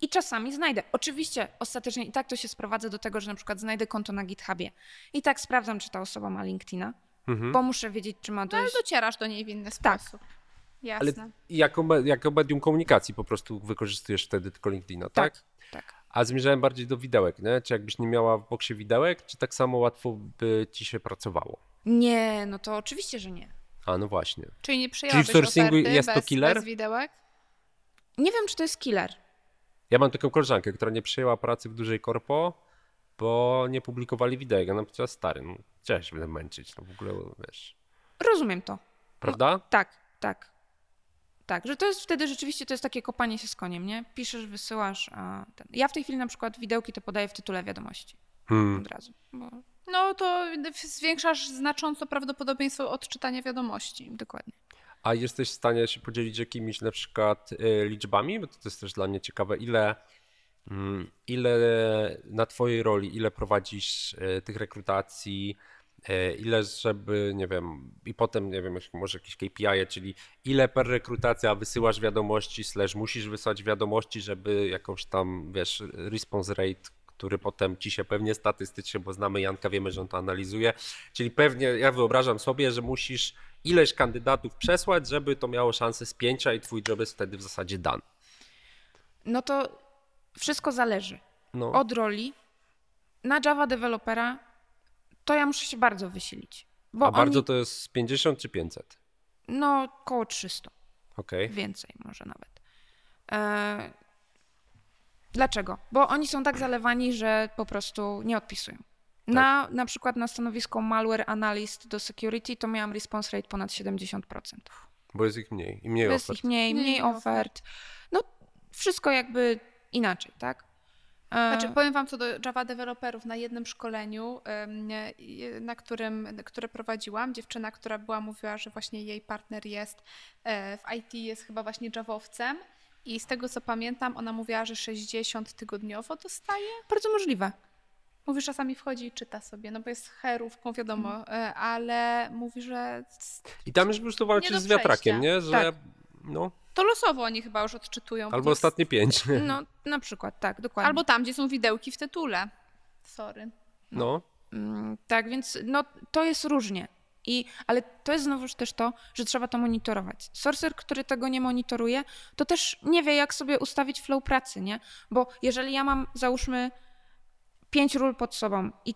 I czasami znajdę. Oczywiście ostatecznie i tak to się sprowadza do tego, że na przykład znajdę konto na GitHubie. I tak sprawdzam, czy ta osoba ma LinkedIna, Mhm. bo muszę wiedzieć, czy ma No ale dość. docierasz do niej w inny Tak. sposób. Ale Jasne. jako, me- jako medium komunikacji po prostu wykorzystujesz wtedy tylko LinkedIna, tak? Tak. tak. A zmierzałem bardziej do widełek, nie? Czy jakbyś nie miała w boksie widełek, czy tak samo łatwo by ci się pracowało? Nie, no to oczywiście, że nie. A no właśnie. Czyli nie przyjęłabyś w sourcingu jest to bez, killer? bez widełek? Nie wiem, czy to jest killer. Ja mam taką koleżankę, która nie przyjęła pracy w dużej korpo, bo nie publikowali widełek. Ona powiedziała, stary, no się będę męczyć, no w ogóle, wiesz. Rozumiem to. Prawda? Tak, tak. Tak, że to jest wtedy rzeczywiście to jest takie kopanie się z koniem, nie? Piszesz, wysyłasz, ten. Ja w tej chwili na przykład widełki to podaję w tytule wiadomości Hmm. od razu. Bo... No to zwiększasz znacząco prawdopodobieństwo odczytania wiadomości. Dokładnie. A jesteś w stanie się podzielić jakimiś na przykład y, liczbami? Bo to jest też dla mnie ciekawe, ile, mm, ile na twojej roli, ile prowadzisz y, tych rekrutacji, ile żeby, nie wiem, i potem, nie wiem, może jakieś KPI, czyli ile per rekrutacja wysyłasz wiadomości, slash musisz wysłać wiadomości, żeby jakąś tam, wiesz, response rate, który potem ci się pewnie statystycznie, bo znamy Janka, wiemy, że on to analizuje, czyli pewnie, ja wyobrażam sobie, że musisz ileś kandydatów przesłać, żeby to miało szansę spięcia i twój job jest wtedy w zasadzie dany. No to wszystko zależy No, od roli. Na Java dewelopera to ja muszę się bardzo wysilić. Bo a bardzo oni, to jest 50 czy 500? No, koło 300. Okej. Więcej może nawet. E... Dlaczego? Bo oni są tak zalewani, że po prostu nie odpisują. Na, na przykład na stanowisko malware analyst do security to miałam response rate ponad 70%. Bo jest ich mniej i mniej Jest ofert. ich mniej, Mniej ofert. No wszystko jakby inaczej, tak? E, Znaczy, powiem Wam co do Java deweloperów. Na jednym szkoleniu, e, na którym, które prowadziłam, dziewczyna, która była, mówiła, że właśnie jej partner jest e, w IT, jest chyba właśnie Javowcem. I z tego co pamiętam, ona mówiła, że 60 tygodniowo dostaje. Bardzo możliwe. Mówi, że czasami wchodzi i czyta sobie, no bo jest herówką, wiadomo, e, ale mówi, że I tam już po prostu walczysz z wiatrakiem, nie? Że Tak. No, to losowo oni chyba już odczytują. bo albo ostatnie pięć. *laughs* No na przykład, tak, dokładnie. Albo tam, gdzie są widełki w tytule. Sorry. No, Mm, Tak, więc no, to jest różnie. I, ale to jest znowuż też to, że trzeba to monitorować. Sorcer, który tego nie monitoruje, to też nie wie, jak sobie ustawić flow pracy, nie? Bo jeżeli ja mam, załóżmy, pięć ról pod sobą i,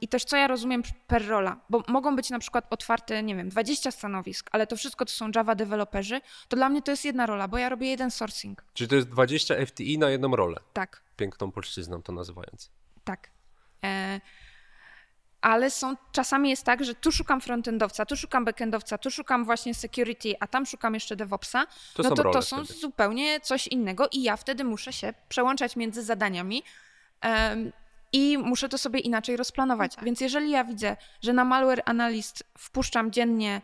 i też co ja rozumiem per rola, bo mogą być na przykład otwarte, nie wiem, 20 stanowisk, ale to wszystko to są Java deweloperzy, to dla mnie to jest jedna rola, bo ja robię jeden sourcing. czyli to jest 20 FTI na jedną rolę. Tak. Piękną polszczyzną to nazywając. Tak. E, ale są, czasami jest tak, że tu szukam frontendowca, tu szukam backendowca, tu szukam właśnie security, a tam szukam jeszcze DevOpsa. To no są to to są wtedy. zupełnie coś innego i ja wtedy muszę się przełączać między zadaniami i muszę to sobie inaczej rozplanować. Tak. Więc jeżeli ja widzę, że na Malware Analyst wpuszczam dziennie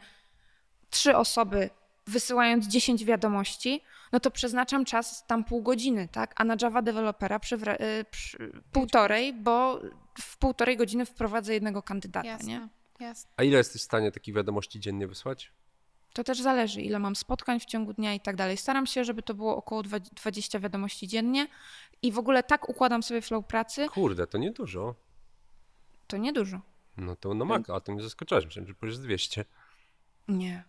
trzy osoby, wysyłając 10 wiadomości, no to przeznaczam czas tam pół godziny, tak? A na Java dewelopera przywra- y, przy, półtorej, bo w półtorej godziny wprowadzę jednego kandydata, Jasne, nie? jasne. A ile jesteś w stanie takich wiadomości dziennie wysłać? To też zależy, ile mam spotkań w ciągu dnia i tak dalej. Staram się, żeby to było około dwa- 20 wiadomości dziennie i w ogóle tak układam sobie flow pracy, Kurde, to niedużo. to niedużo. No to no mega, a to mnie zaskoczyłeś. Myślałem, że powiesz 200. Nie,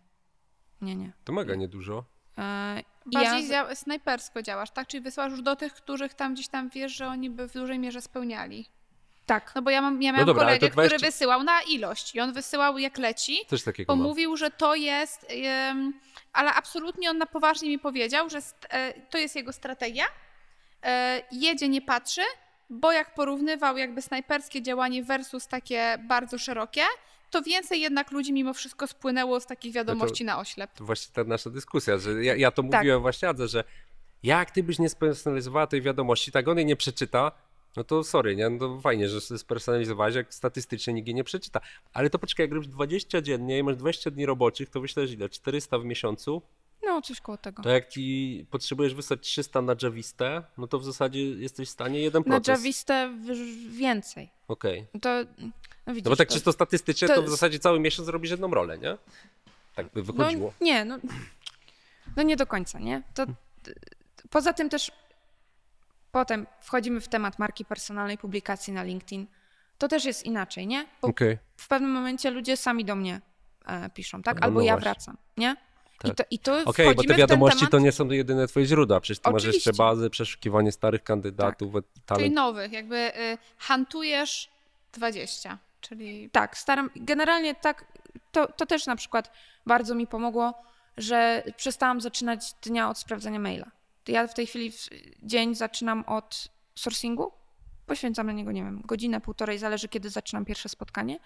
nie, nie. To mega niedużo. E, Bardziej ja- snajpersko działasz, tak? Czyli wysyłasz już do tych, których tam gdzieś tam wiesz, że oni by w dużej mierze spełniali. Tak. No bo ja, mam, ja miałam dobra, ale kolegę, to 20 który wysyłał na ilość i on wysyłał jak leci, Coś takiego bo mam. mówił, że to jest, ale absolutnie on na poważnie mi powiedział, że e, to jest jego strategia. E, jedzie, nie patrzy, bo jak porównywał jakby snajperskie działanie versus takie bardzo szerokie, to więcej jednak ludzi mimo wszystko spłynęło z takich wiadomości na oślep. To właśnie ta nasza dyskusja, że ja, ja to Tak. mówiłem właśnie Adze, że jak ty byś nie spersonalizowała tej wiadomości, tak on jej nie przeczyta, no to sorry, nie? No to fajnie, że spersonalizowałeś, jak statystycznie nikt nie przeczyta. Ale to poczekaj, jak robisz 20 dziennie i masz 20 dni roboczych, to wyślesz ile? 400 w miesiącu? No, coś koło tego. To jak ci potrzebujesz wysłać 300 na Javistę, no to w zasadzie jesteś w stanie jeden Na proces. Javistę wyż- więcej. Okej. To, no widzisz, No bo tak to, czysto statystycznie, to to w zasadzie cały miesiąc robisz jedną rolę, nie? Tak by wychodziło. No, nie, no, no nie do końca, nie? To, poza tym też potem wchodzimy w temat marki personalnej, publikacji na LinkedIn. To też jest inaczej, nie? Bo Okej. w pewnym momencie ludzie sami do mnie e, piszą, tak? No, Albo no ja wracam, nie? I Tak. to, i tu Okej, bo wchodzimy te wiadomości temat, to nie są jedyne twoje źródła, przecież ty masz Oczywiście. jeszcze bazy, przeszukiwanie starych kandydatów, Czyli talent. nowych, jakby y, hantujesz 20, czyli Tak, staram. Generalnie tak, to, to też na przykład bardzo mi pomogło, że przestałam zaczynać dnia od sprawdzania maila. Ja w tej chwili w dzień zaczynam od sourcingu, poświęcam na niego, nie wiem, godzinę, półtorej, zależy kiedy zaczynam pierwsze spotkanie,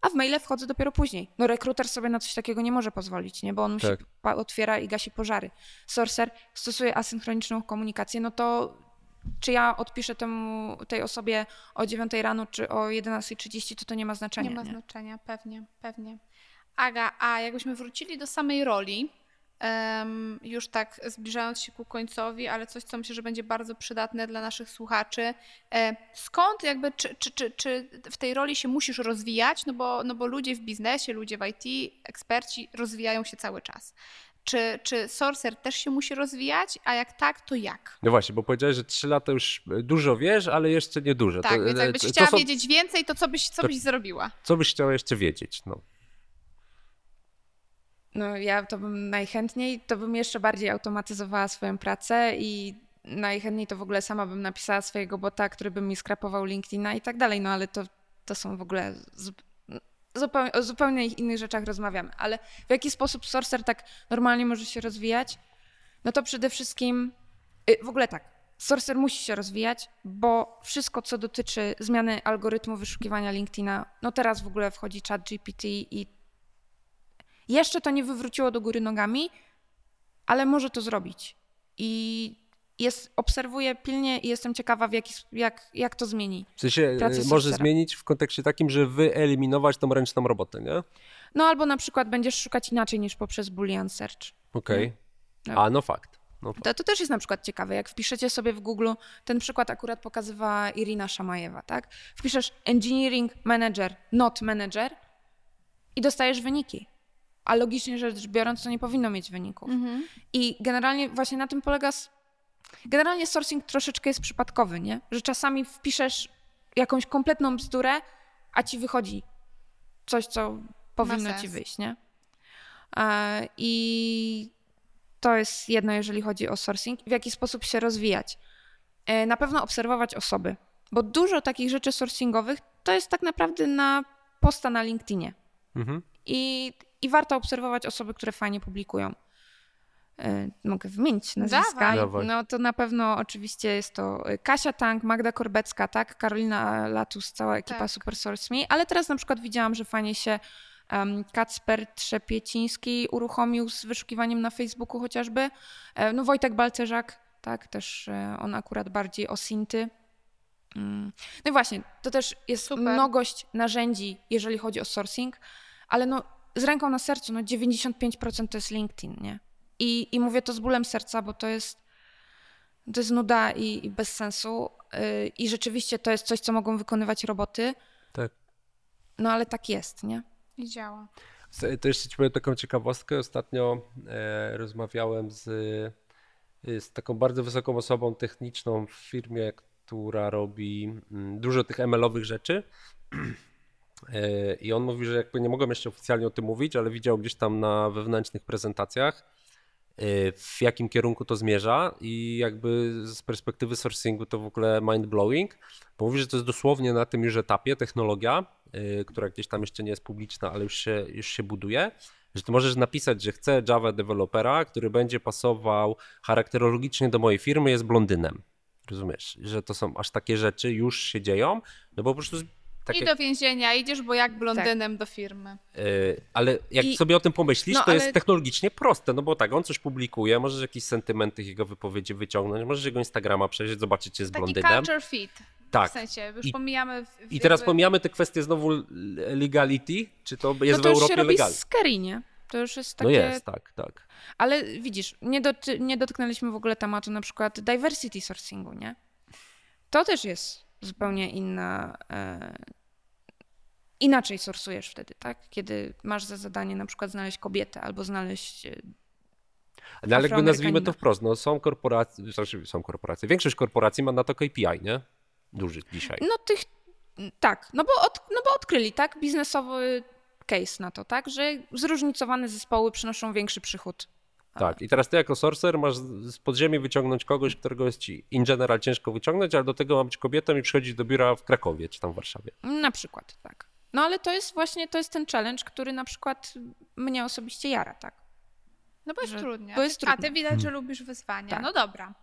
a w maile wchodzę dopiero później. No rekruter sobie na coś takiego nie może pozwolić, nie? bo on musi Tak. pa- otwiera i gasi pożary. Sorcer stosuje asynchroniczną komunikację, no to czy ja odpiszę temu, tej osobie o 9 rano, czy o 11.30, to to nie ma znaczenia. nie ma nie? znaczenia, pewnie, pewnie. Aga, a jakbyśmy wrócili do samej roli, em, już tak zbliżając się ku końcowi, ale coś, co myślę, że będzie bardzo przydatne dla naszych słuchaczy. E, skąd jakby, czy, czy, czy, czy w tej roli się musisz rozwijać? No bo, no bo ludzie w biznesie, ludzie w IT, eksperci rozwijają się cały czas. Czy, czy Sorcer też się musi rozwijać? A jak tak, to jak? No właśnie, bo powiedziałeś, że 3 lata już dużo wiesz, ale jeszcze nie dużo. Tak, to, więc e, jakbyś chciała są- wiedzieć więcej, to co byś, co to- byś zrobiła? Co byś chciała jeszcze wiedzieć? No. No ja to bym najchętniej, to bym jeszcze bardziej automatyzowała swoją pracę i najchętniej to w ogóle sama bym napisała swojego bota, który by mi skrapował LinkedIna i tak dalej, no ale to, to są w ogóle zup- zupełnie, o zupełnie innych rzeczach rozmawiamy. Ale w jaki sposób Sorcer tak normalnie może się rozwijać? No to przede wszystkim, y, w ogóle tak, Sorcer musi się rozwijać, bo wszystko, co dotyczy zmiany algorytmu wyszukiwania LinkedIna, no teraz w ogóle wchodzi chat GPT i jeszcze to nie wywróciło do góry nogami, ale może to zrobić. I jest, obserwuję pilnie i jestem ciekawa, w jaki, jak, jak to zmieni. W sensie e, może zmienić w kontekście takim, że wyeliminować tą ręczną robotę, nie? No albo na przykład będziesz szukać inaczej niż poprzez Boolean Search. Okej. No. A, no fakt. No fakt. To, to też jest na przykład ciekawe, jak wpiszecie sobie w Google, ten przykład akurat pokazywała Irina Szamajewa, tak? Wpiszesz engineering manager, not manager i dostajesz wyniki. A logicznie rzecz biorąc, to nie powinno mieć wyników. I generalnie właśnie na tym polega. Generalnie sourcing troszeczkę jest przypadkowy, nie? Że czasami wpiszesz jakąś kompletną bzdurę, a ci wychodzi coś, co powinno ci wyjść, nie? E, I to jest jedno, jeżeli chodzi o sourcing. W jaki sposób się rozwijać? E, Na pewno obserwować osoby, bo dużo takich rzeczy sourcingowych to jest tak naprawdę na posta na LinkedInie. Mhm. I, I warto obserwować osoby, które fajnie publikują. E, Mogę wymienić nazwiska. Dawaj. No to na pewno oczywiście jest to e, Kasia Tank, Magda Korbecka, tak? Karolina Latus, cała ekipa Tak. Super Source Me. Ale teraz na przykład widziałam, że fajnie się um, Kacper Trzepieciński uruchomił z wyszukiwaniem na Facebooku chociażby. E, No Wojtek Balcerzak, tak? Też on akurat bardziej o Sinty. Mm. No i właśnie, to też jest Super. mnogość narzędzi, jeżeli chodzi o sourcing, ale no z ręką na sercu, no 95% to jest LinkedIn, nie? I, I mówię to z bólem serca, bo to jest, to jest nuda i, i bez sensu. Yy, I rzeczywiście to jest coś, co mogą wykonywać roboty, Tak. no ale tak jest, nie? I działa. To jeszcze ci powiem taką ciekawostkę. Ostatnio e, rozmawiałem z, e, z taką bardzo wysoką osobą techniczną w firmie, która robi mm, dużo tych ML-owych rzeczy. *clears throat* E, I on mówi, że jakby nie mogłem jeszcze oficjalnie o tym mówić, ale widział gdzieś tam na wewnętrznych prezentacjach, y, w jakim kierunku to zmierza i jakby z perspektywy sourcingu to w ogóle mind blowing, bo mówi, że to jest dosłownie na tym już etapie technologia, y, która gdzieś tam jeszcze nie jest publiczna, ale już się, już się buduje, że ty możesz napisać, że chcę Java dewelopera, który będzie pasował charakterologicznie do mojej firmy, jest blondynem. Rozumiesz, że to są aż takie rzeczy już się dzieją, no bo po prostu takie, I do więzienia idziesz, bo jak blondynem do firmy. Yy, ale jak I- sobie o tym pomyślisz, no, to jest ale- technologicznie proste, no bo tak, on coś publikuje, możesz jakieś sentymenty jego wypowiedzi wyciągnąć, możesz jego Instagrama przejrzeć, zobaczyć, czy jest Taki blondynem. culture fit. Tak. W sensie, już I- pomijamy... W, I teraz jakby- pomijamy te kwestie znowu legality, czy to jest no w to już się Europie robi legalne. nie? To już jest takie... No jest, tak, tak. Ale widzisz, nie, doty- nie dotknęliśmy w ogóle tematu na przykład diversity sourcingu, nie? To też jest zupełnie inna. E, inaczej sorsujesz wtedy, tak? Kiedy masz za zadanie na przykład znaleźć kobietę albo znaleźć. e, No ale jakby nazwijmy to wprost, no są korporacje, znaczy są korporacje, większość korporacji ma na to KPI, nie? Dużych dzisiaj. No tych. Tak, no bo, od, no bo odkryli, tak? Biznesowy case na to, tak? Że zróżnicowane zespoły przynoszą większy przychód. Tak, i teraz ty jako sorcerer masz z podziemi wyciągnąć kogoś, którego jest ci in general ciężko wyciągnąć, ale do tego ma być kobietą i przychodzić do biura w Krakowie czy tam w Warszawie. Na przykład, tak. No ale to jest właśnie to jest ten challenge, który na przykład mnie osobiście jara, tak? No bo jest że- trudnie. bo A jest ty- A ty widać, że lubisz wyzwania. Tak. No dobra.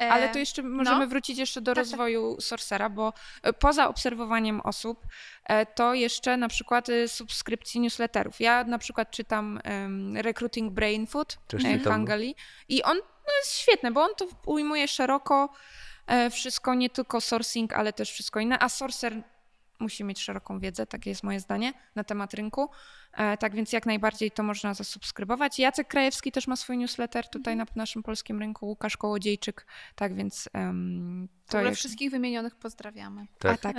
E, Ale to jeszcze możemy no. wrócić jeszcze do Tak, tak. rozwoju Sorcera, bo e, poza obserwowaniem osób, e, to jeszcze na przykład e, subskrypcji newsletterów. Ja na przykład czytam um, Recruiting Brain Food Też e. Hangali i on no, jest świetny, bo on to ujmuje szeroko e, wszystko, nie tylko sourcing, ale też wszystko inne, a Sorcer musi mieć szeroką wiedzę, takie jest moje zdanie, na temat rynku. E, tak więc jak najbardziej to można zasubskrybować. Jacek Krajewski też ma swój newsletter tutaj na naszym polskim rynku, Łukasz Kołodziejczyk, tak więc W to jest... wszystkich wymienionych pozdrawiamy. A tak.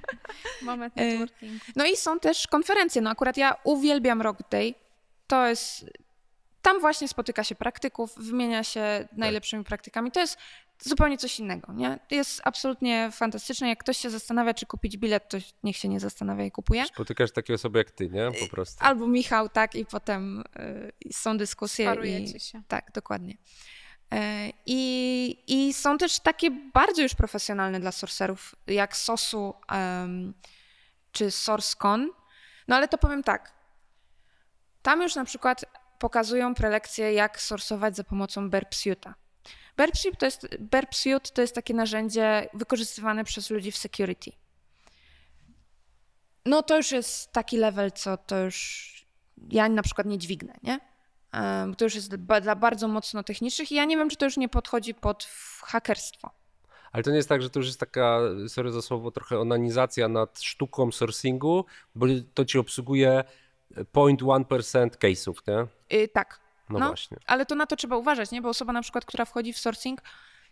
*laughs* Moment networkingu. No i są też konferencje. No akurat ja uwielbiam Rock Day. To jest. Tam właśnie spotyka się praktyków, wymienia się najlepszymi praktykami. To jest zupełnie coś innego, nie? To jest absolutnie fantastyczne. Jak ktoś się zastanawia, czy kupić bilet, to niech się nie zastanawia i kupuje. Spotykasz takie osoby jak ty, nie? Po prostu. Albo Michał, tak, i potem y, są dyskusje. I, Sparujecie się. tak, dokładnie. E, I, I są też takie bardzo już profesjonalne dla sorcerów, jak Sosu em, czy SourceCon. No ale to powiem tak. Tam już na przykład pokazują prelekcje, jak sorsować za pomocą Burp Suite'a. Burp to jest, Burp Suite to jest takie narzędzie wykorzystywane przez ludzi w security. No to już jest taki level, co to już ja na przykład nie dźwignę, nie? To już jest dla bardzo mocno technicznych i ja nie wiem, czy to już nie podchodzi pod hakerstwo. Ale to nie jest tak, że to już jest taka, sorry za słowo, trochę onanizacja nad sztuką sourcingu, bo to ci obsługuje 0.1% case'ów, nie? Y, tak, No, No. właśnie. ale to na to trzeba uważać, nie? Bo osoba na przykład, która wchodzi w sourcing,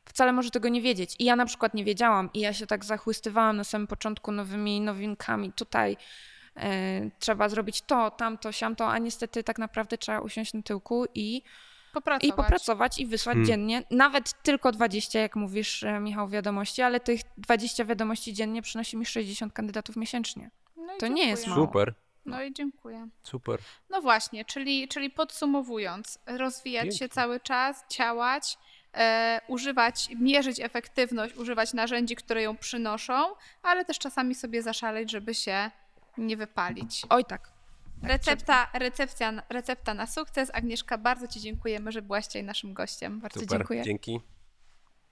wcale może tego nie wiedzieć. I ja na przykład nie wiedziałam i ja się tak zachłystywałam na samym początku nowymi nowinkami. Tutaj e, trzeba zrobić to, tamto, siamto, a niestety tak naprawdę trzeba usiąść na tyłku i, Popracować. i popracować i wysłać Hmm. dziennie. Nawet tylko 20, jak mówisz, e, Michał, wiadomości, ale tych 20 wiadomości dziennie przynosi mi 60 kandydatów miesięcznie. No To nie jest mało. Super, No i dziękuję. super. No właśnie, czyli, czyli podsumowując, rozwijać Pięknie. się cały czas, działać, e, używać, mierzyć efektywność, używać narzędzi, które ją przynoszą, ale też czasami sobie zaszaleć, żeby się nie wypalić. Oj tak. Recepta, recepcja, recepta na sukces. Agnieszka, bardzo Ci dziękujemy, że byłaś dzisiaj naszym gościem. Bardzo super. dziękuję. Dzięki.